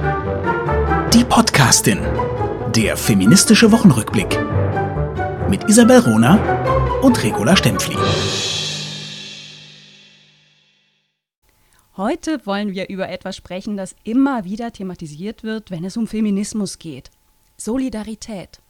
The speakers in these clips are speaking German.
Die Podcastin. Der feministische Wochenrückblick. Mit Isabel Rona und Regula Stempfli. Heute wollen wir über etwas sprechen, das immer wieder thematisiert wird, wenn es um Feminismus geht. Solidarität.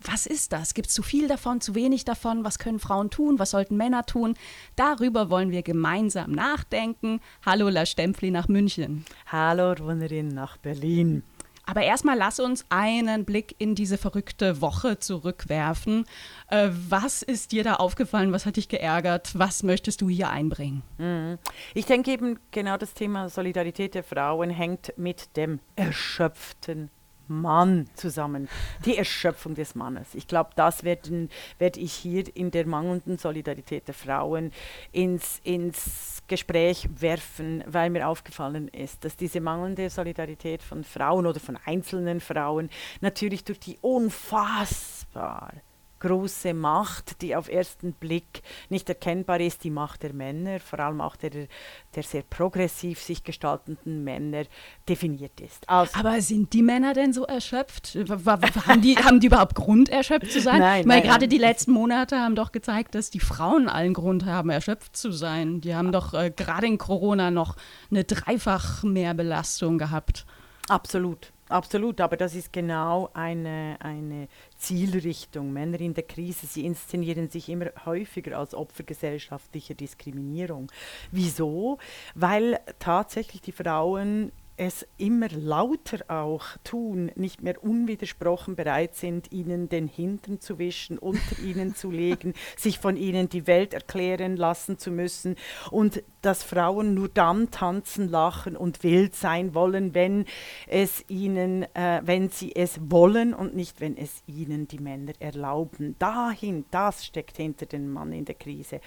Was ist das? Gibt es zu viel davon, zu wenig davon? Was können Frauen tun? Was sollten Männer tun? Darüber wollen wir gemeinsam nachdenken. Hallo, La Stempfli nach München. Hallo, Runnerin nach Berlin. Aber erstmal lass uns einen Blick in diese verrückte Woche zurückwerfen. Äh, was ist dir da aufgefallen? Was hat dich geärgert? Was möchtest du hier einbringen? Mhm. Ich denke eben, genau das Thema Solidarität der Frauen hängt mit dem erschöpften Mann zusammen. Die Erschöpfung des Mannes. Ich glaube, das werde werd ich hier in der mangelnden Solidarität der Frauen ins, ins Gespräch werfen, weil mir aufgefallen ist, dass diese mangelnde Solidarität von Frauen oder von einzelnen Frauen natürlich durch die unfassbar große Macht, die auf ersten Blick nicht erkennbar ist, die Macht der Männer, vor allem auch der, der sehr progressiv sich gestaltenden Männer, definiert ist. Also Aber sind die Männer denn so erschöpft? haben, die, haben die überhaupt Grund, erschöpft zu sein? Nein, ich meine, nein, gerade nein. die letzten Monate haben doch gezeigt, dass die Frauen allen Grund haben, erschöpft zu sein. Die haben doch äh, gerade in Corona noch eine dreifach mehr Belastung gehabt. Absolut. Absolut, aber das ist genau eine, eine Zielrichtung. Männer in der Krise, sie inszenieren sich immer häufiger als Opfer gesellschaftlicher Diskriminierung. Wieso? Weil tatsächlich die Frauen es immer lauter auch tun, nicht mehr unwidersprochen bereit sind, ihnen den Hintern zu wischen, unter ihnen zu legen, sich von ihnen die Welt erklären lassen zu müssen und dass Frauen nur dann tanzen, lachen und wild sein wollen, wenn es ihnen, äh, wenn sie es wollen und nicht, wenn es ihnen die Männer erlauben. Dahin, das steckt hinter dem Mann in der Krise.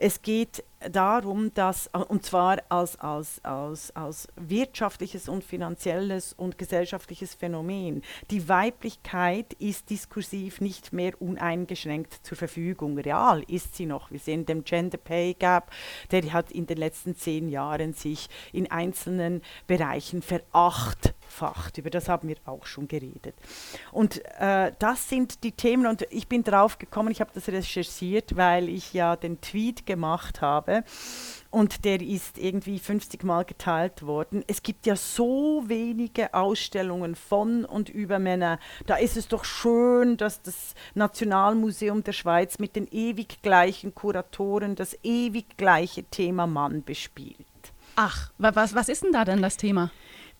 Es geht darum, dass, und zwar als, als, als, als wirtschaftliches und finanzielles und gesellschaftliches Phänomen. Die Weiblichkeit ist diskursiv nicht mehr uneingeschränkt zur Verfügung. Real ist sie noch. Wir sehen den Gender Pay Gap, der hat in den letzten zehn Jahren sich in einzelnen Bereichen verachtfacht. Über das haben wir auch schon geredet. Und äh, das sind die Themen und ich bin drauf gekommen, ich habe das recherchiert, weil ich ja den Tweet gemacht habe und der ist irgendwie 50 Mal geteilt worden. Es gibt ja so wenige Ausstellungen von und über Männer. Da ist es doch schön, dass das Nationalmuseum der Schweiz mit den ewig gleichen Kuratoren das ewig gleiche Thema Mann bespielt. Ach, was, was ist denn da denn das Thema?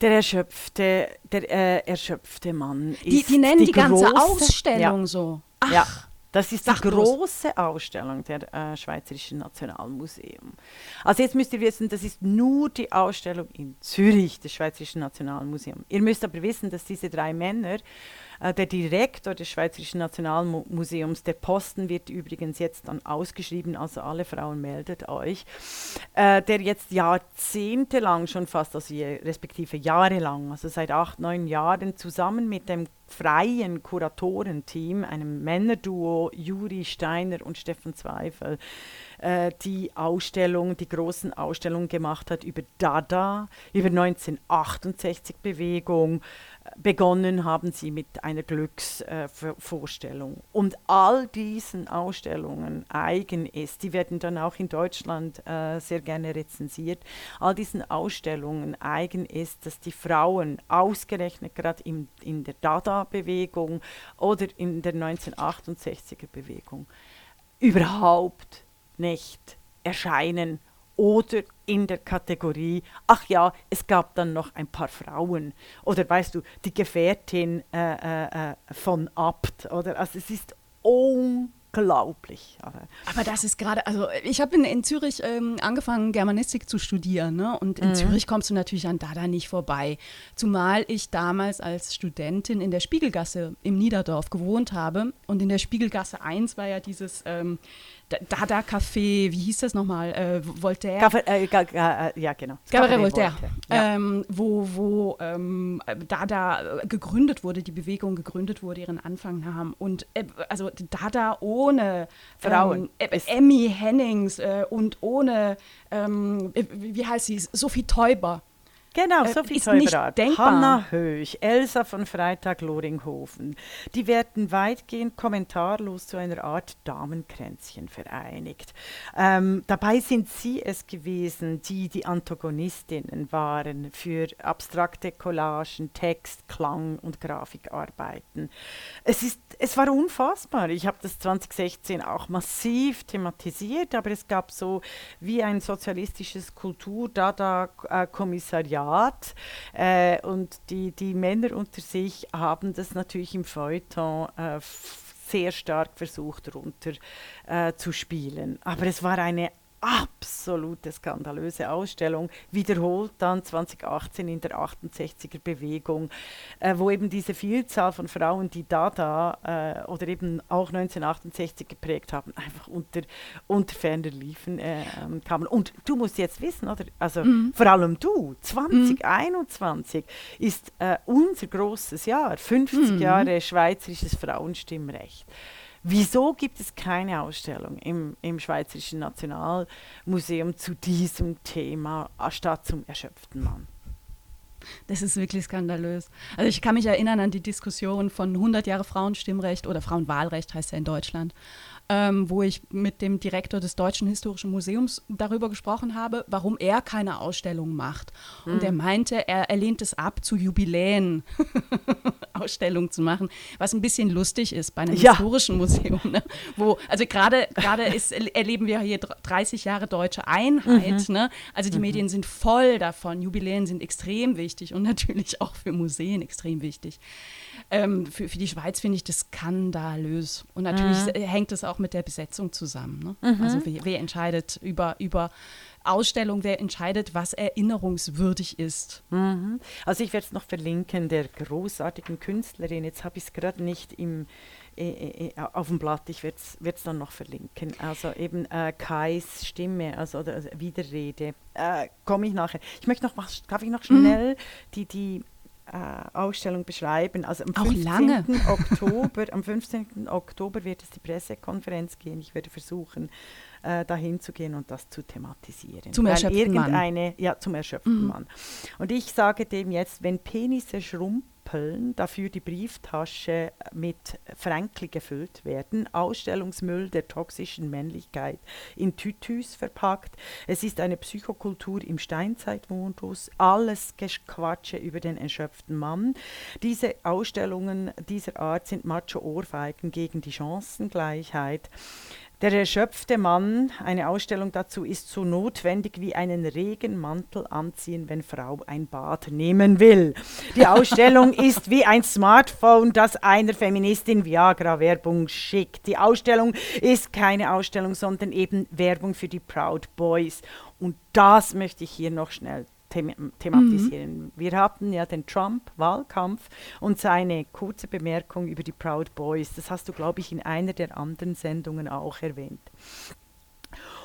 Der erschöpfte, der äh, erschöpfte Mann ist Die, die nennen die, ganze große- Ausstellung Ja. so. Ach, Ja, das ist Sag die bloß. große Ausstellung der äh, Schweizerischen Nationalmuseum. Also jetzt müsst ihr wissen, das ist nur die Ausstellung in Zürich des Schweizerischen Nationalmuseums. Ihr müsst aber wissen, dass diese drei Männer, äh, der Direktor des Schweizerischen Nationalmuseums, der Posten wird übrigens jetzt dann ausgeschrieben, also alle Frauen meldet euch, äh, der jetzt jahrzehntelang schon fast, also respektive jahrelang, also seit acht, neun Jahren zusammen mit dem freien Kuratorenteam, einem Männerduo, Juri Steiner und Steffen Zweifel, äh, die Ausstellung, die großen Ausstellungen gemacht hat über Dada, über 1968-Bewegung. Begonnen haben sie mit einer Glücksvorstellung. und all diesen Ausstellungen eigen ist, die werden dann auch in Deutschland äh, sehr gerne rezensiert, all diesen Ausstellungen eigen ist, dass die Frauen ausgerechnet gerade in, in der Dada-Bewegung oder in der 1968er-Bewegung überhaupt nicht erscheinen oder in der Kategorie, ach ja, es gab dann noch ein paar Frauen oder weißt du, die Gefährtin äh, äh, äh, von Abt oder also es ist unglaublich. Aber Aber das ist gerade, also ich habe in, in Zürich ähm, angefangen, Germanistik zu studieren. Ne? Und in Zürich kommst du natürlich an Dada nicht vorbei. Zumal ich damals als Studentin in der Spiegelgasse im Niederdorf gewohnt habe. Und in der Spiegelgasse 1 war ja dieses ähm, D- Dada-Café, wie hieß das nochmal? Äh, Voltaire. Gaffer- äh, ga, ga, ja, genau. Cabaret Cabaret Voltaire, Ja. ähm, wo, wo ähm, Dada gegründet wurde, die Bewegung gegründet wurde, ihren Anfang nahm. Und äh, also Dada ohne Frauen. ähm, äh, Emmy Hennings äh, und ohne, ähm, äh, wie heißt sie, Sophie Teuber. Genau, äh, Sophie ist nicht Teuberart, denkbar. Hanna Höch, Elsa von Freitag-Loringhofen, die werden weitgehend kommentarlos zu einer Art Damenkränzchen vereinigt. Ähm, dabei sind sie es gewesen, die die Antagonistinnen waren für abstrakte Collagen, Text, Klang und Grafikarbeiten. Es, ist, es war unfassbar. Ich habe das 2016 auch massiv thematisiert, aber es gab so wie ein sozialistisches Kultur-Dada-Kommissariat äh, und die, die Männer unter sich haben das natürlich im Feuilleton äh, sehr stark versucht runter äh, zu spielen. Aber es war eine absolute skandalöse Ausstellung, wiederholt dann 2018 in der 68er Bewegung, äh, wo eben diese Vielzahl von Frauen, die Dada äh, oder eben auch 1968 geprägt haben, einfach unter, unter ferner liefen äh, kamen. Und du musst jetzt wissen, oder? Also mhm. vor allem du, 2021 mhm. ist äh, unser großes Jahr, 50 mhm. Jahre schweizerisches Frauenstimmrecht. Wieso gibt es keine Ausstellung im, im Schweizerischen Nationalmuseum zu diesem Thema statt zum erschöpften Mann? Das ist wirklich skandalös. Also ich kann mich erinnern an die Diskussion von 100 Jahre Frauenstimmrecht oder Frauenwahlrecht heißt ja in Deutschland ähm, wo ich mit dem Direktor des Deutschen Historischen Museums darüber gesprochen habe, warum er keine Ausstellung macht. Mhm. Und er meinte, er, er lehnt es ab, zu Jubiläen Ausstellungen zu machen, was ein bisschen lustig ist bei einem ja. historischen Museum. Ne? Wo, also gerade erleben wir hier 30 Jahre deutsche Einheit. Mhm. Ne? Also die mhm. Medien sind voll davon. Jubiläen sind extrem wichtig und natürlich auch für Museen extrem wichtig. Ähm, für, für die Schweiz finde ich das skandalös. Und natürlich mhm. hängt es auch mit der Besetzung zusammen. Ne? Mhm. Also wer, wer, entscheidet über, über Ausstellung, wer entscheidet, was erinnerungswürdig ist. Mhm. Also ich werde es noch verlinken, der großartigen Künstlerin. Jetzt habe ich es gerade nicht im, äh, äh, auf dem Blatt, ich werde es dann noch verlinken. Also eben äh, Kais Stimme, also, also Widerrede. Äh, Komme ich nachher. Ich möchte noch, darf ich noch mhm. schnell mhm. die, die äh, Ausstellung beschreiben. Also am 15. Oktober, am 15. Oktober wird es die Pressekonferenz gehen. Ich werde versuchen, äh, dahin zu gehen und das zu thematisieren. Zum erschöpften Mann. Ja, zum erschöpften mhm. Mann. Und ich sage dem jetzt, wenn Penisse schrumpfen, Stapeln, dafür die Brieftasche mit Fränkli gefüllt werden, Ausstellungsmüll der toxischen Männlichkeit in Tütüs verpackt. Es ist eine Psychokultur im Steinzeitmodus, alles Quatsche über den erschöpften Mann. Diese Ausstellungen dieser Art sind Macho-Ohrfeigen gegen die Chancengleichheit. Der erschöpfte Mann, eine Ausstellung dazu ist so notwendig wie einen Regenmantel anziehen, wenn Frau ein Bad nehmen will. Die Ausstellung ist wie ein Smartphone, das einer Feministin Viagra-Werbung schickt. Die Ausstellung ist keine Ausstellung, sondern eben Werbung für die Proud Boys. Und das möchte ich hier noch schnell thematisieren. Mhm. Wir hatten ja den Trump-Wahlkampf und seine kurze Bemerkung über die Proud Boys. Das hast du, glaube ich, in einer der anderen Sendungen auch erwähnt.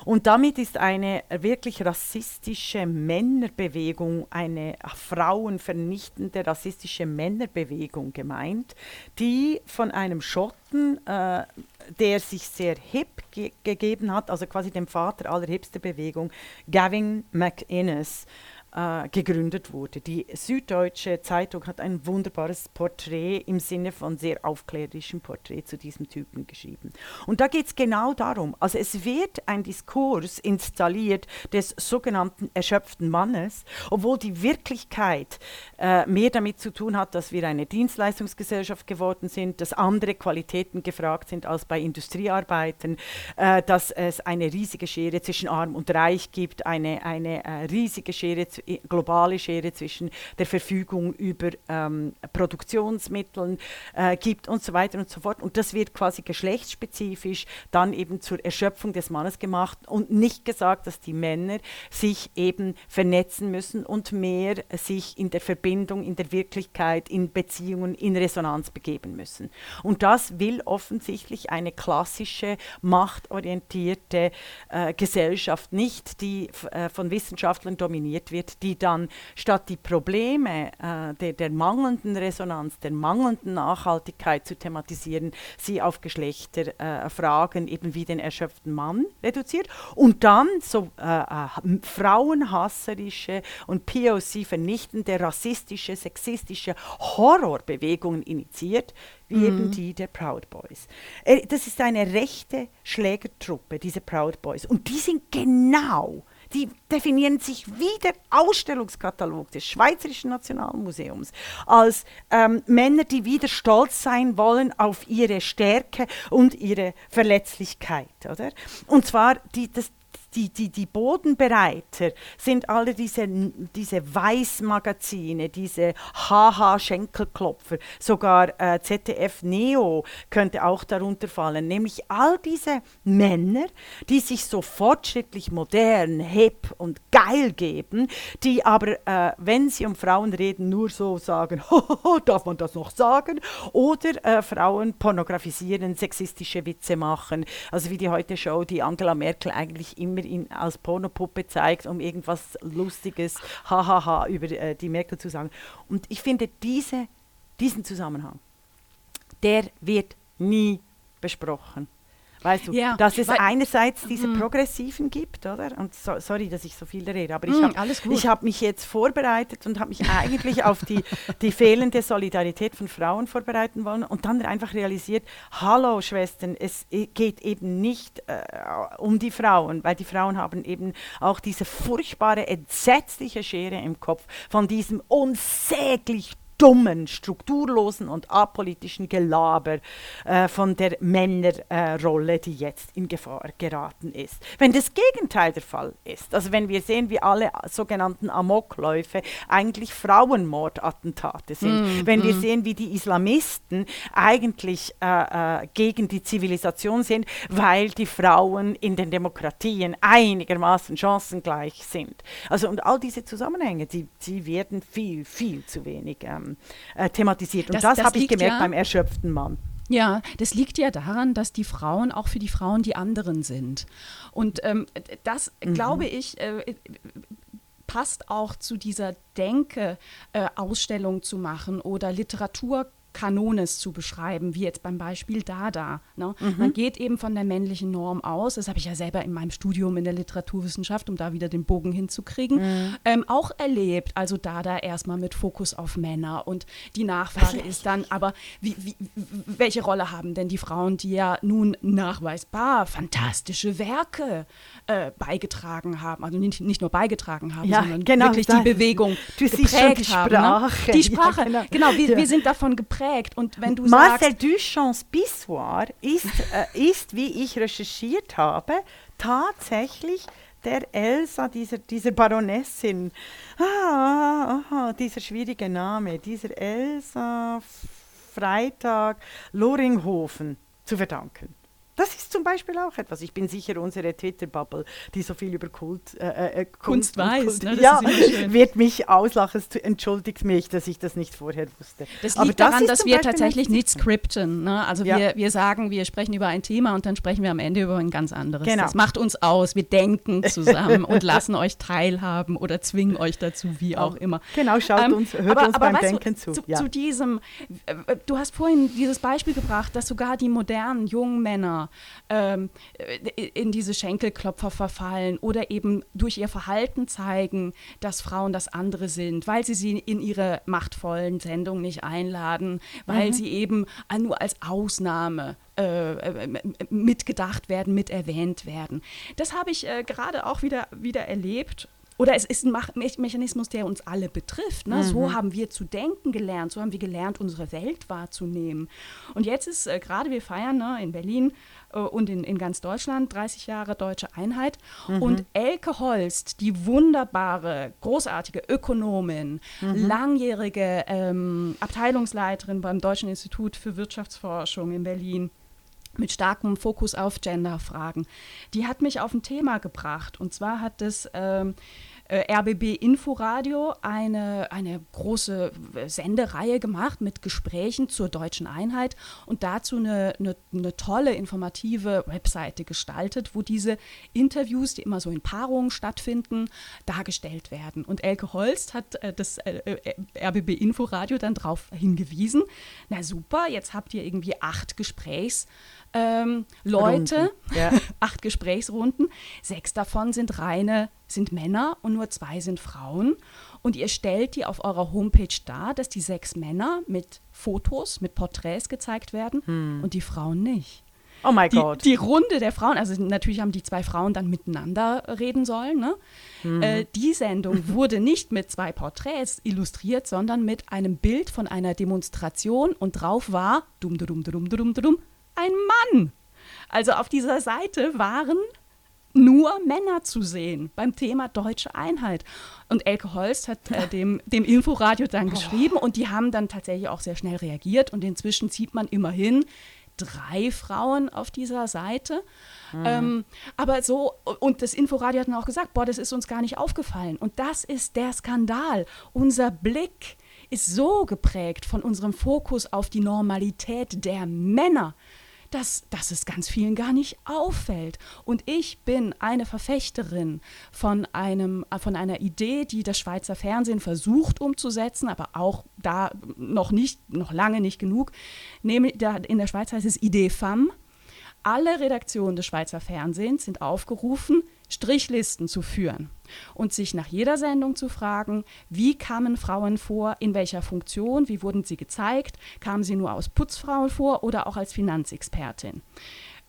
Und damit ist eine wirklich rassistische Männerbewegung, eine frauenvernichtende rassistische Männerbewegung gemeint, die von einem Schotten, äh, der sich sehr hip ge gegeben hat, also quasi dem Vater aller hipster Bewegung, Gavin McInnes, äh, gegründet wurde. Die Süddeutsche Zeitung hat ein wunderbares Porträt im Sinne von sehr aufklärerischem Porträt zu diesem Typen geschrieben. Und da geht es genau darum, also es wird ein Diskurs installiert des sogenannten erschöpften Mannes, obwohl die Wirklichkeit äh, mehr damit zu tun hat, dass wir eine Dienstleistungsgesellschaft geworden sind, dass andere Qualitäten gefragt sind als bei Industriearbeitern, äh, dass es eine riesige Schere zwischen Arm und Reich gibt, eine, eine äh, riesige Schere globale Schere zwischen der Verfügung über ähm, Produktionsmitteln äh, gibt und so weiter und so fort. Und das wird quasi geschlechtsspezifisch dann eben zur Erschöpfung des Mannes gemacht und nicht gesagt, dass die Männer sich eben vernetzen müssen und mehr sich in der Verbindung, in der Wirklichkeit, in Beziehungen, in Resonanz begeben müssen. Und das will offensichtlich eine klassische, machtorientierte äh, Gesellschaft nicht, die äh, von Wissenschaftlern dominiert wird, wird, die dann statt die Probleme äh, der, der mangelnden Resonanz, der mangelnden Nachhaltigkeit zu thematisieren, sie auf Geschlechterfragen äh, eben wie den erschöpften Mann reduziert und dann so äh, äh frauenhasserische und POC-vernichtende, rassistische, sexistische Horrorbewegungen initiiert, wie mhm. eben die der Proud Boys. Äh, das ist eine rechte Schlägertruppe, diese Proud Boys. Und die sind genau, die definieren sich wie der Ausstellungskatalog des Schweizerischen Nationalmuseums als ähm, Männer, die wieder stolz sein wollen auf ihre Stärke und ihre Verletzlichkeit. Oder? Und zwar, die, das, die, die, die Bodenbereiter sind alle diese, diese Weißmagazine, diese Haha-Schenkelklopfer, sogar äh, ZDF Neo könnte auch darunter fallen, nämlich all diese Männer, die sich so fortschrittlich, modern, hip und geil geben, die aber, äh, wenn sie um Frauen reden, nur so sagen, darf man das noch sagen? Oder äh, Frauen pornografisieren, sexistische Witze machen, also wie die heute Show, die Angela Merkel eigentlich immer immer ihn als Pornopuppe zeigt, um irgendwas Lustiges, hahaha, über äh, die Merkel zu sagen. Und ich finde, diese, diesen Zusammenhang, der wird nie besprochen. Weißt du, ja, dass es einerseits diese mm. Progressiven gibt, oder? Und so, sorry, dass ich so viel rede, aber ich mm, habe hab mich jetzt vorbereitet und habe mich eigentlich auf die, die fehlende Solidarität von Frauen vorbereiten wollen und dann einfach realisiert, hallo Schwestern, es geht eben nicht äh, um die Frauen, weil die Frauen haben eben auch diese furchtbare, entsetzliche Schere im Kopf von diesem unsäglich dummen, strukturlosen und apolitischen Gelaber äh, von der Männerrolle, äh, die jetzt in Gefahr geraten ist. Wenn das Gegenteil der Fall ist, also wenn wir sehen, wie alle sogenannten Amokläufe eigentlich Frauenmordattentate sind, mm, wenn mm. wir sehen, wie die Islamisten eigentlich äh, äh, gegen die Zivilisation sind, weil die Frauen in den Demokratien einigermaßen chancengleich sind. Also und all diese Zusammenhänge, die, die werden viel, viel zu wenig ähm, äh, thematisiert. Und das, das, das habe ich gemerkt ja, beim erschöpften Mann. Ja, das liegt ja daran, dass die Frauen auch für die Frauen die anderen sind. Und ähm, das, mhm. glaube ich, äh, passt auch zu dieser Denke, äh, Ausstellung zu machen oder Literatur Kanones zu beschreiben, wie jetzt beim Beispiel Dada. Ne? Mhm. Man geht eben von der männlichen Norm aus, das habe ich ja selber in meinem Studium in der Literaturwissenschaft, um da wieder den Bogen hinzukriegen, mhm. ähm, auch erlebt. Also Dada erstmal mit Fokus auf Männer und die Nachfrage ist dann, aber wie, wie, welche Rolle haben denn die Frauen, die ja nun nachweisbar fantastische Werke äh, beigetragen haben, also nicht, nicht nur beigetragen haben, ja, sondern genau, wirklich die Bewegung geprägt die haben. Ne? Die Sprache, ja, genau. genau wir, wir sind davon geprägt geprägt. Und wenn du Marcel sagst, Duchamps Bissoir ist, äh, ist, wie ich recherchiert habe, tatsächlich der Elsa, dieser, dieser Baronessin, ah, ah, dieser schwierige Name, dieser Elsa Freitag Loringhofen zu verdanken. Das ist zum Beispiel auch etwas. Ich bin sicher, unsere Twitter-Bubble, die so viel über Kult, äh, äh, Kunst, Kunst weiß, Kult, ne? ja, wird mich auslachen. Entschuldigt mich, dass ich das nicht vorher wusste. Das liegt Aber daran, das dass wir Beispiel tatsächlich nicht skripten. Ne? Also ja. wir, wir sagen, wir sprechen über ein Thema und dann sprechen wir am Ende über ein ganz anderes. Genau. Das macht uns aus. Wir denken zusammen und lassen euch teilhaben oder zwingen euch dazu, wie auch immer. Genau, schaut ähm, uns, hört aber, uns aber beim Denken du, zu. Zu, ja. zu diesem, äh, du hast vorhin dieses Beispiel gebracht, dass sogar die modernen jungen Männer ähm, in diese Schenkelklopfer verfallen oder eben durch ihr Verhalten zeigen, dass Frauen das andere sind, weil sie sie in ihre machtvollen Sendungen nicht einladen, weil mhm. sie eben nur als Ausnahme äh, äh, mitgedacht werden, mit erwähnt werden. Das habe ich äh, gerade auch wieder, wieder erlebt oder es ist ein Mechanismus, der uns alle betrifft. Ne? Mhm. So haben wir zu denken gelernt, so haben wir gelernt, unsere Welt wahrzunehmen. Und jetzt ist äh, gerade, wir feiern ne, in Berlin äh, und in, in ganz Deutschland 30 Jahre deutsche Einheit. Mhm. Und Elke Holst, die wunderbare, großartige Ökonomin, mhm. langjährige ähm, Abteilungsleiterin beim Deutschen Institut für Wirtschaftsforschung in Berlin, mit starkem Fokus auf Genderfragen. Die hat mich auf ein Thema gebracht. Und zwar hat es ähm, äh, RBB Inforadio eine, eine große Sendereihe gemacht mit Gesprächen zur deutschen Einheit und dazu eine, eine, eine tolle, informative Webseite gestaltet, wo diese Interviews, die immer so in Paarungen stattfinden, dargestellt werden. Und Elke Holst hat äh, das äh, äh RBB Inforadio dann darauf hingewiesen, na super, jetzt habt ihr irgendwie acht Gesprächs ähm, Leute, ja. acht Gesprächsrunden, sechs davon sind reine, sind Männer und nur zwei sind Frauen. Und ihr stellt die auf eurer Homepage dar, dass die sechs Männer mit Fotos, mit Porträts gezeigt werden hm. und die Frauen nicht. Oh mein Gott. Die Runde der Frauen, also natürlich haben die zwei Frauen dann miteinander reden sollen. Ne? Mhm. Äh, die Sendung wurde nicht mit zwei Porträts illustriert, sondern mit einem Bild von einer Demonstration und drauf war dum dum dum dum dum dum ein Mann. Also auf dieser Seite waren nur Männer zu sehen beim Thema deutsche Einheit. Und Elke Holst hat äh, dem, dem Inforadio dann geschrieben und die haben dann tatsächlich auch sehr schnell reagiert und inzwischen sieht man immerhin drei Frauen auf dieser Seite. Mhm. Ähm, aber so, und das Inforadio hat dann auch gesagt, boah, das ist uns gar nicht aufgefallen. Und das ist der Skandal. Unser Blick ist so geprägt von unserem Fokus auf die Normalität der Männer, dass, dass es ganz vielen gar nicht auffällt. Und ich bin eine Verfechterin von, einem, von einer Idee, die das Schweizer Fernsehen versucht umzusetzen, aber auch da noch nicht, noch lange nicht genug. Nämlich in der Schweiz heißt es Idee Femme. Alle Redaktionen des Schweizer Fernsehens sind aufgerufen, Strichlisten zu führen und sich nach jeder Sendung zu fragen, wie kamen Frauen vor, in welcher Funktion, wie wurden sie gezeigt, kamen sie nur als Putzfrauen vor oder auch als Finanzexpertin.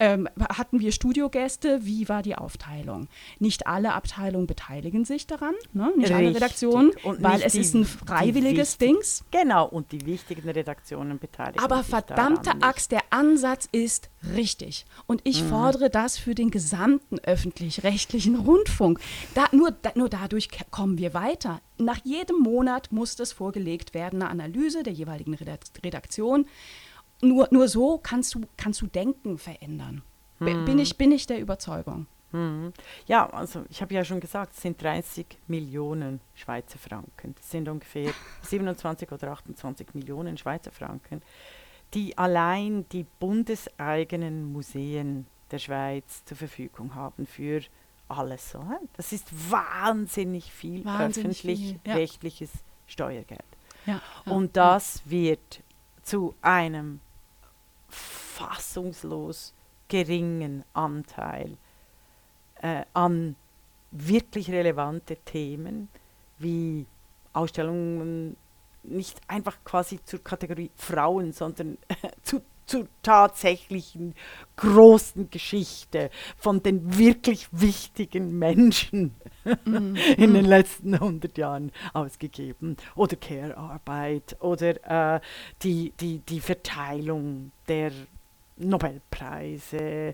Ähm, hatten wir Studiogäste? Wie war die Aufteilung? Nicht alle Abteilungen beteiligen sich daran, ne? nicht Richtig. alle Redaktionen, und weil es die, ist ein freiwilliges Ding. Genau, und die wichtigen Redaktionen beteiligen Aber sich verdammte Axt, der Ansatz ist richtig. Und ich mhm. fordere das für den gesamten öffentlich-rechtlichen Rundfunk. Da, nur, da, nur dadurch kommen wir weiter. Nach jedem Monat muss das vorgelegt werden, eine Analyse der jeweiligen Redaktion nur, nur so kannst du, kannst du Denken verändern. Hm. Bin, ich, bin ich der Überzeugung. Hm. Ja, also ich habe ja schon gesagt, es sind 30 Millionen Schweizer Franken. Das sind ungefähr 27 oder 28 Millionen Schweizer Franken, die allein die bundeseigenen Museen der Schweiz zur Verfügung haben für alles. So. Das ist wahnsinnig viel öffentlich-rechtliches ja. Steuergeld. Ja, ja, Und das wird zu einem fassungslos geringen Anteil äh, an wirklich relevante Themen wie Ausstellungen nicht einfach quasi zur Kategorie Frauen, sondern zu, zur tatsächlichen großen Geschichte von den wirklich wichtigen Menschen mm. in den letzten 100 Jahren ausgegeben. Oder Care-Arbeit oder äh, die, die, die Verteilung der Nobelpreise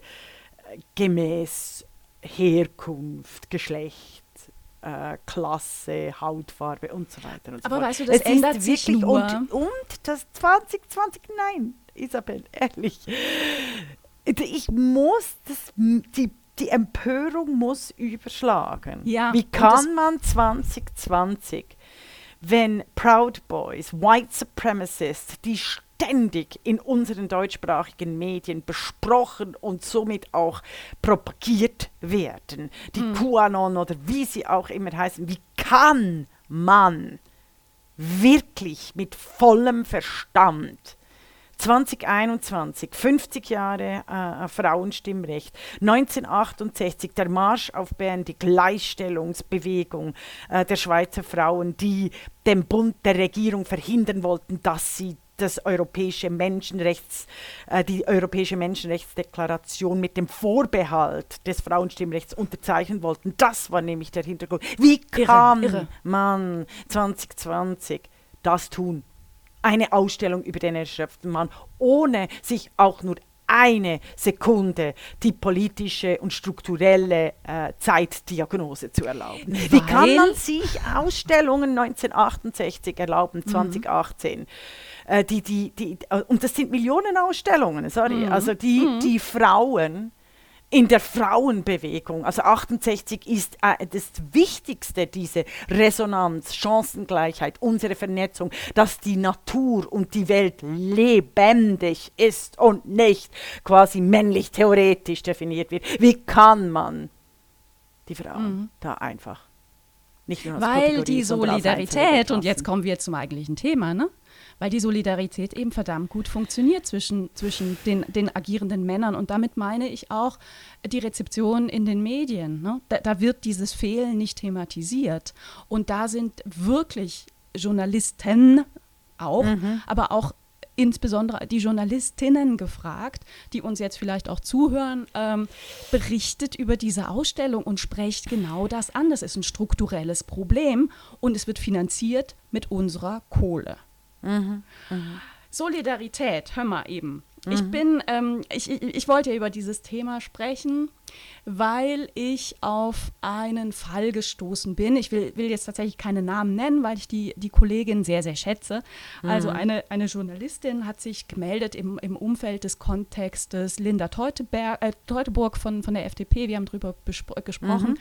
gemäß Herkunft, Geschlecht, äh, Klasse, Hautfarbe und so weiter und so Aber fort. weißt du, das es ändert sich nur. Und, und das 2020, nein, Isabel, ehrlich. Ich muss, das, die, die Empörung muss überschlagen. Ja, Wie kann man 2020, wenn Proud Boys, White Supremacists, die ständig in unseren deutschsprachigen Medien besprochen und somit auch propagiert werden. Die mhm. QAnon oder wie sie auch immer heißen. Wie kann man wirklich mit vollem Verstand 2021, 50 Jahre äh, Frauenstimmrecht, 1968 der Marsch auf Bern, die Gleichstellungsbewegung äh, der Schweizer Frauen, die dem Bund der Regierung verhindern wollten, dass sie das europäische Menschenrechts, äh, die Europäische Menschenrechtsdeklaration mit dem Vorbehalt des Frauenstimmrechts unterzeichnen wollten. Das war nämlich der Hintergrund. Wie kann irre, irre. man 2020 das tun? Eine Ausstellung über den erschöpften Mann, ohne sich auch nur eine Sekunde die politische und strukturelle äh, Zeitdiagnose zu erlauben. Weil Wie kann man sich Ausstellungen 1968 erlauben, 2018? Mhm. Äh, die, die, die, äh, und das sind Millionen Ausstellungen, sorry, mhm. also die, mhm. die Frauen in der Frauenbewegung. Also 68 ist äh, das Wichtigste, diese Resonanz, Chancengleichheit, unsere Vernetzung, dass die Natur und die Welt lebendig ist und nicht quasi männlich theoretisch definiert wird. Wie kann man die Frauen mhm. da einfach nicht nur Weil Kategorie, die Solidarität, und jetzt kommen wir zum eigentlichen Thema, ne? Weil die Solidarität eben verdammt gut funktioniert zwischen, zwischen den, den agierenden Männern. Und damit meine ich auch die Rezeption in den Medien. Ne? Da, da wird dieses Fehlen nicht thematisiert. Und da sind wirklich Journalisten auch, mhm. aber auch insbesondere die Journalistinnen gefragt, die uns jetzt vielleicht auch zuhören, ähm, berichtet über diese Ausstellung und spricht genau das an. Das ist ein strukturelles Problem und es wird finanziert mit unserer Kohle. Mhm. Mhm. Solidarität, hör mal eben. Mhm. Ich bin, ähm, ich, ich, wollte über dieses Thema sprechen, weil ich auf einen Fall gestoßen bin. Ich will, will jetzt tatsächlich keine Namen nennen, weil ich die, die Kollegin sehr, sehr schätze. Also mhm. eine, eine Journalistin hat sich gemeldet im, im Umfeld des Kontextes Linda Teuteberg, äh, Teuteburg von, von der FDP, wir haben darüber gesprochen. Mhm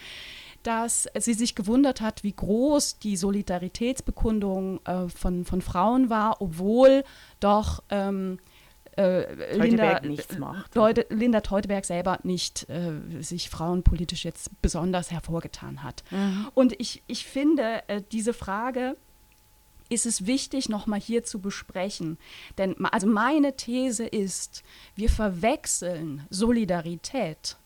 dass sie sich gewundert hat, wie groß die Solidaritätsbekundung äh, von, von Frauen war, obwohl doch ähm, äh, Linda, Leute, Linda Teuteberg selber nicht äh, sich frauenpolitisch jetzt besonders hervorgetan hat. Mhm. Und ich, ich finde, äh, diese Frage ist es wichtig, nochmal hier zu besprechen. Denn also meine These ist, wir verwechseln Solidarität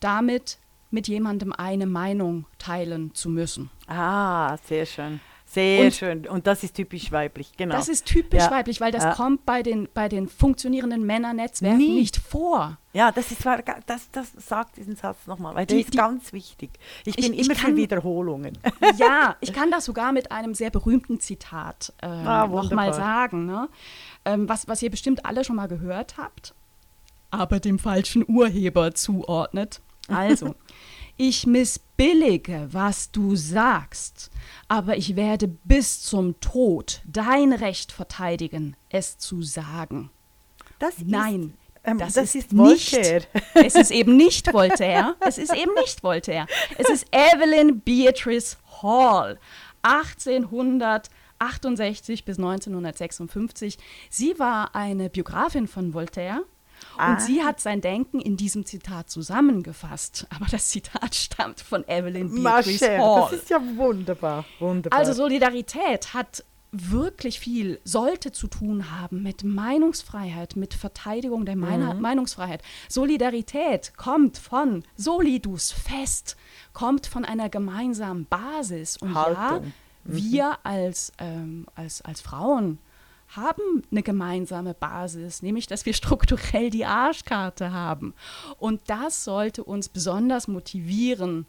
damit, mit jemandem eine Meinung teilen zu müssen. Ah, sehr schön. Sehr und schön. Und das ist typisch weiblich, genau. Das ist typisch ja. weiblich, weil das ja. kommt bei den, bei den funktionierenden Männernetzwerken Nie. nicht vor. Ja, das ist das, das sagt diesen Satz nochmal, weil die, der ist die, ganz wichtig. Ich bin ich, immer ich kann, für Wiederholungen. Ja, ich kann das sogar mit einem sehr berühmten Zitat äh, ah, nochmal sagen, ne? ähm, was, was ihr bestimmt alle schon mal gehört habt, aber dem falschen Urheber zuordnet. Also, ich missbillige, was du sagst, aber ich werde bis zum Tod dein Recht verteidigen, es zu sagen. Das Nein. Ähm, das, das, ist, ist Voltaire. Nicht, es ist eben nicht Voltaire. Es ist eben nicht Voltaire. Es ist Evelyn Beatrice Hall. 1868 bis 1956. Sie war eine Biografin von Voltaire Ah. Und sie hat sein Denken in diesem Zitat zusammengefasst. Aber das Zitat stammt von Evelyn Beatrice Hall. Das ist ja wunderbar, wunderbar. Also Solidarität hat wirklich viel, sollte zu tun haben mit Meinungsfreiheit, mit Verteidigung der mhm. Meinungsfreiheit. Solidarität kommt von Solidus fest, kommt von einer gemeinsamen Basis. Und Haltung. ja, mhm. wir als, ähm, als, als Frauen haben eine gemeinsame Basis, nämlich dass wir strukturell die Arschkarte haben. Und das sollte uns besonders motivieren,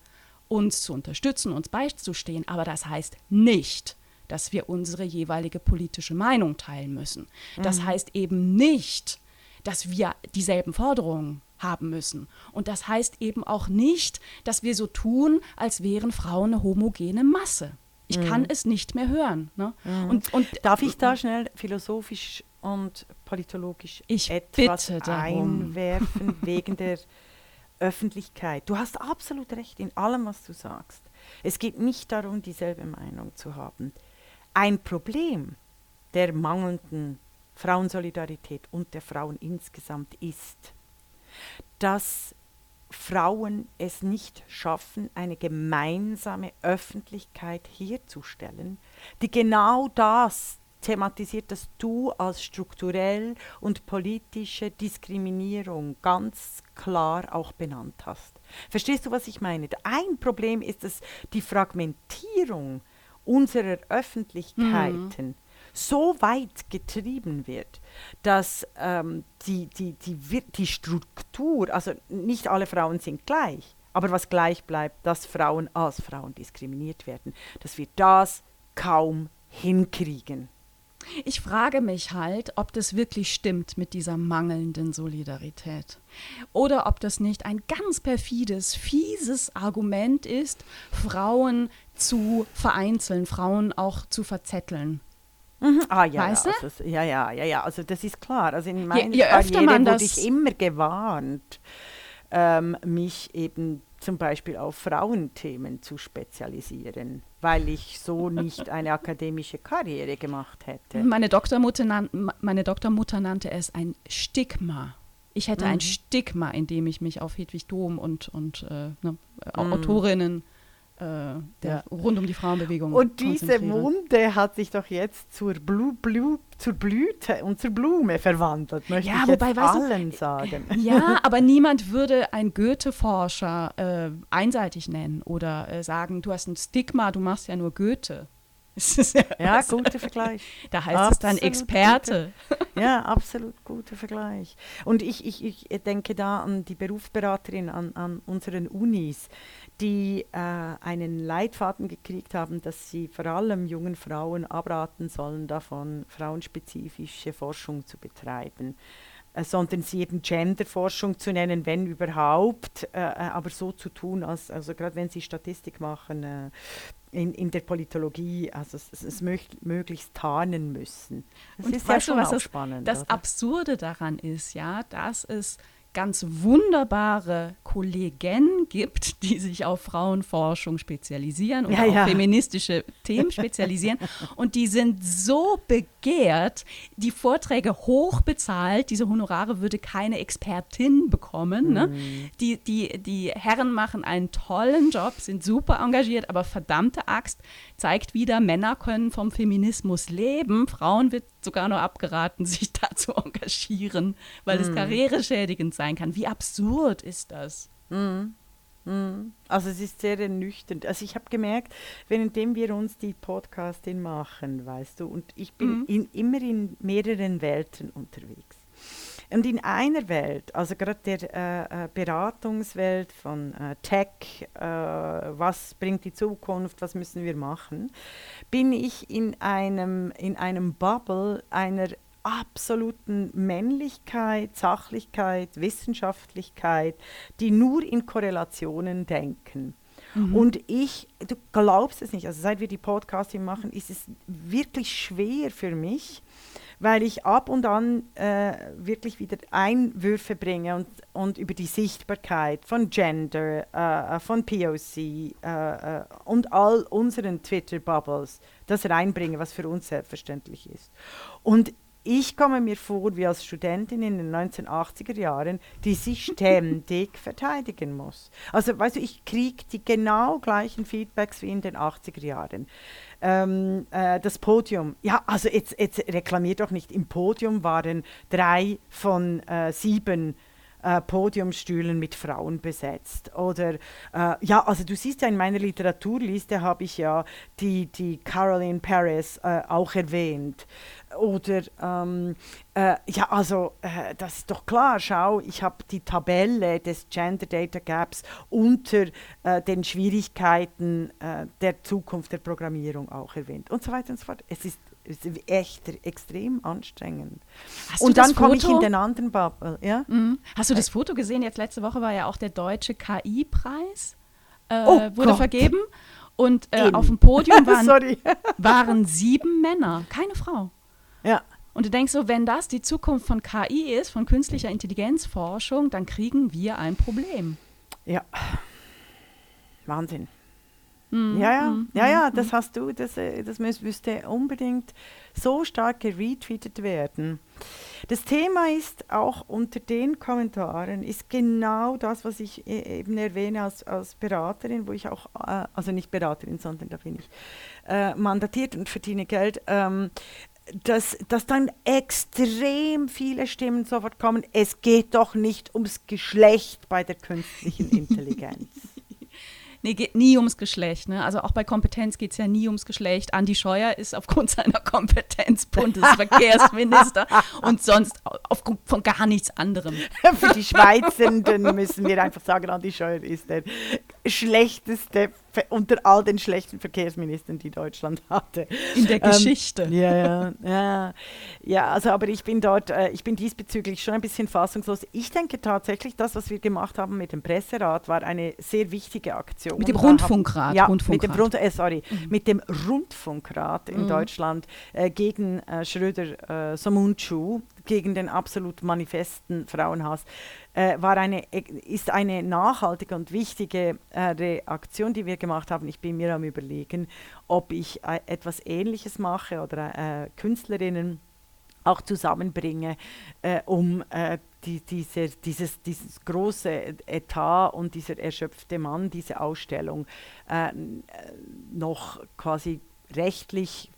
uns zu unterstützen, uns beizustehen. Aber das heißt nicht, dass wir unsere jeweilige politische Meinung teilen müssen. Das mhm. heißt eben nicht, dass wir dieselben Forderungen haben müssen. Und das heißt eben auch nicht, dass wir so tun, als wären Frauen eine homogene Masse. Ich mhm. kann es nicht mehr hören. Ne? Mhm. Und, und, Darf ich da schnell philosophisch und politologisch ich etwas einwerfen wegen der Öffentlichkeit? Du hast absolut recht in allem, was du sagst. Es geht nicht darum, dieselbe Meinung zu haben. Ein Problem der mangelnden Frauensolidarität und der Frauen insgesamt ist, dass Frauen es nicht schaffen, eine gemeinsame Öffentlichkeit herzustellen, die genau das thematisiert, das du als strukturell und politische Diskriminierung ganz klar auch benannt hast. Verstehst du, was ich meine? Ein Problem ist es die Fragmentierung unserer Öffentlichkeiten. Mhm so weit getrieben wird, dass ähm, die, die, die, die Struktur, also nicht alle Frauen sind gleich, aber was gleich bleibt, dass Frauen als Frauen diskriminiert werden, dass wir das kaum hinkriegen. Ich frage mich halt, ob das wirklich stimmt mit dieser mangelnden Solidarität. Oder ob das nicht ein ganz perfides, fieses Argument ist, Frauen zu vereinzeln, Frauen auch zu verzetteln. Mhm. Ah ja, weißt ja, also, ja, ja, ja, ja, also das ist klar. Also in meiner je, je Karriere wurde ich immer gewarnt ähm, mich eben zum Beispiel auf Frauenthemen zu spezialisieren, weil ich so nicht eine akademische Karriere gemacht hätte. Meine Doktormutter, nan meine Doktormutter nannte es ein Stigma. Ich hätte mhm. ein Stigma, in dem ich mich auf Hedwig Dom und, und äh, ne, mhm. Autorinnen äh, der, ja. rund um die Frauenbewegung. Und diese Wunde hat sich doch jetzt zur, Blu, Blu, zur Blüte und zur Blume verwandelt, möchte ja, ich wobei, allen du, sagen. Ja, aber niemand würde einen Goethe-Forscher äh, einseitig nennen oder äh, sagen, du hast ein Stigma, du machst ja nur Goethe. Ja, guter Vergleich. Da heißt absolut es dann Experte. Guter, ja, absolut guter Vergleich. Und ich, ich, ich denke da an die Berufsberaterin an, an unseren Unis, die äh, einen Leitfaden gekriegt haben, dass sie vor allem jungen Frauen abraten sollen, davon frauenspezifische Forschung zu betreiben, äh, sondern sie eben Genderforschung zu nennen, wenn überhaupt, äh, äh aber so zu tun, als also gerade wenn sie Statistik machen äh, in, in der Politologie, also es, es mög möglichst tarnen müssen. Das Und ist ja schon was auch das, spannend. Das oder? Absurde daran ist, ja, dass es ganz wunderbare Kollegen gibt, die sich auf Frauenforschung spezialisieren und ja, auf ja. feministische Themen spezialisieren. und die sind so begehrt, die Vorträge hoch bezahlt. Diese Honorare würde keine Expertin bekommen. Ne? Mhm. Die, die, die Herren machen einen tollen Job, sind super engagiert, aber verdammte Axt zeigt wieder, Männer können vom Feminismus leben. Frauen wird sogar nur abgeraten, sich da zu engagieren, weil mhm. es karriereschädigend sein kann. Wie absurd ist das? Mhm. mhm. Also es ist sehr ernüchternd. Also ich habe gemerkt, währenddem wir uns die Podcasting machen, weißt du, und ich bin mhm. in, immer in mehreren Welten unterwegs. Und in einer Welt, also gerade der äh, äh, Beratungswelt von äh, Tech, äh, was bringt die Zukunft, was müssen wir machen, bin ich in einem, in einem Bubble einer absoluten Männlichkeit, Sachlichkeit, Wissenschaftlichkeit, die nur in Korrelationen denken. Mhm. Und ich, du glaubst es nicht, also seit wir die Podcasting machen, ist es wirklich schwer für mich, weil ich ab und an äh, wirklich wieder Einwürfe bringe und, und über die Sichtbarkeit von Gender, äh, äh von POC äh, äh, und all unseren Twitter-Bubbles das reinbringe, was für uns selbstverständlich ist. Und ich komme mir vor wie als Studentin in den 1980er Jahren, die sich ständig verteidigen muss. Also, weißt du, ich kriege die genau gleichen Feedbacks wie in den 80er Jahren ähm, äh, das Podium. Ja, also jetzt, jetzt reklamiert doch nicht. Im Podium waren drei von äh, sieben äh, Podiumstühlen mit Frauen besetzt. Oder äh, ja, also du siehst ja in meiner Literaturliste habe ich ja die, die Caroline Paris äh, auch erwähnt. Oder ähm, äh, ja, also äh, das ist doch klar, schau, ich habe die Tabelle des Gender Data Gaps unter äh, den Schwierigkeiten der Zukunft der Programmierung auch erwähnt und so weiter und so fort. Es ist, es ist echt extrem anstrengend. Hast und dann komme ich in den anderen Bubble. Ja? Mhm. Hast du das Foto gesehen? Jetzt letzte Woche war ja auch der deutsche KI-Preis, äh, oh wurde Gott. vergeben. Und äh, auf dem Podium waren, waren sieben Männer, keine Frau. Ja. Und du denkst so, wenn das die Zukunft von KI ist, von künstlicher Intelligenzforschung, dann kriegen wir ein Problem. Ja. Wahnsinn. Mm, ja, ja, mm, ja, ja, mm, das hast du, das, äh, das müsste unbedingt so stark geretweetet werden. Das Thema ist auch unter den Kommentaren, ist genau das, was ich e, eben erwähne als, als Beraterin, wo ich auch, äh, also nicht Beraterin, sondern da bin ich äh, mandatiert und verdiene Geld. Ähm, dass, dass dann extrem viele Stimmen sofort kommen, es geht doch nicht ums Geschlecht bei der künstlichen Intelligenz. Nee, geht nie ums Geschlecht. Ne? Also auch bei Kompetenz geht es ja nie ums Geschlecht. Andi Scheuer ist aufgrund seiner Kompetenz Bundesverkehrsminister und sonst aufgrund von gar nichts anderem. Für die Schweizenden müssen wir einfach sagen, Andi Scheuer ist der schlechteste unter all den schlechten Verkehrsministern, die Deutschland hatte. In der ähm, Geschichte. Ja, ja, ja. Ja, also aber ich bin dort, äh, ich bin diesbezüglich schon ein bisschen fassungslos. Ich denke tatsächlich, das, was wir gemacht haben mit dem Presserat, war eine sehr wichtige Aktion. Mit dem Rundfunkrat. ja, Rundfunkrat. Mit, dem Rund, äh, sorry, mhm. mit dem Rundfunkrat in mhm. Deutschland äh, gegen äh, Schröder äh, Somunchu, gegen den absolut manifesten Frauenhass, äh, war eine, ist eine nachhaltige und wichtige äh, Reaktion, die wir gemacht haben. Ich bin mir am Überlegen, ob ich äh, etwas Ähnliches mache oder äh, Künstlerinnen auch zusammenbringe, äh, um äh, die, diese, dieses, dieses große Etat und dieser erschöpfte Mann, diese Ausstellung noch quasi rechtlich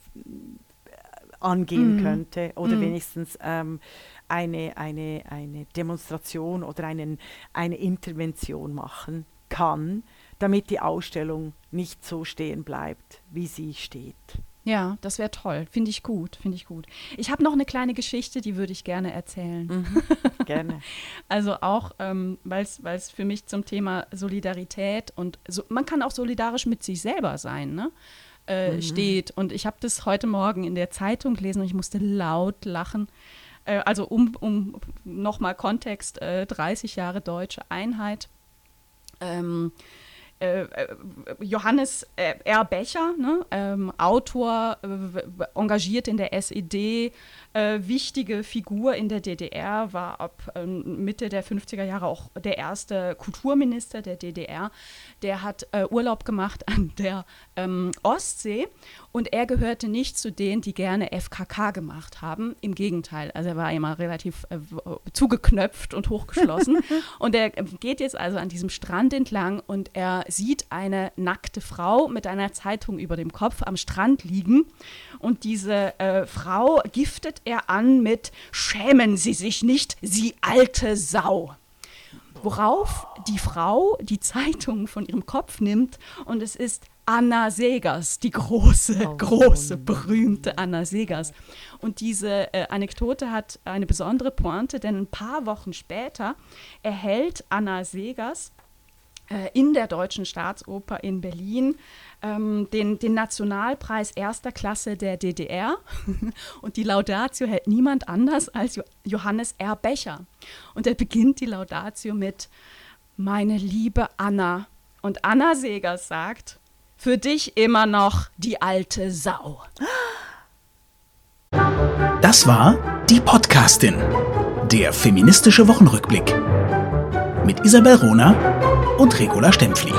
angehen mm. könnte oder mm. wenigstens ähm, eine, eine, eine Demonstration oder einen, eine Intervention machen kann, damit die Ausstellung nicht so stehen bleibt, wie sie steht. Ja, das wäre toll. Finde ich gut, finde ich gut. Ich habe noch eine kleine Geschichte, die würde ich gerne erzählen. Mhm, gerne. also auch, ähm, weil es für mich zum Thema Solidarität und so, man kann auch solidarisch mit sich selber sein, ne? Äh, mhm. steht. Und ich habe das heute Morgen in der Zeitung gelesen und ich musste laut lachen. Äh, also um, um nochmal Kontext, äh, 30 Jahre deutsche Einheit. Ähm, äh, äh, Johannes äh, R. Becher, ne, ähm, Autor, äh, engagiert in der SED, äh, wichtige Figur in der DDR, war ab ähm, Mitte der 50er Jahre auch der erste Kulturminister der DDR. Der hat äh, Urlaub gemacht an der ähm, Ostsee und er gehörte nicht zu denen, die gerne FKK gemacht haben. Im Gegenteil, also er war immer relativ äh, zugeknöpft und hochgeschlossen. und er geht jetzt also an diesem Strand entlang und er sieht eine nackte Frau mit einer Zeitung über dem Kopf am Strand liegen. Und diese äh, Frau giftet er an mit Schämen Sie sich nicht, Sie alte Sau. Worauf die Frau die Zeitung von ihrem Kopf nimmt und es ist Anna Segers, die große, oh, große, berühmte Anna Segers. Und diese äh, Anekdote hat eine besondere Pointe, denn ein paar Wochen später erhält Anna Segers äh, in der Deutschen Staatsoper in Berlin ähm, den, den Nationalpreis erster Klasse der DDR. Und die Laudatio hält niemand anders als jo Johannes R. Becher. Und er beginnt die Laudatio mit Meine liebe Anna. Und Anna Segers sagt, für dich immer noch die alte Sau. Das war die Podcastin, der feministische Wochenrückblick mit Isabel Rona und Regula Stempfli.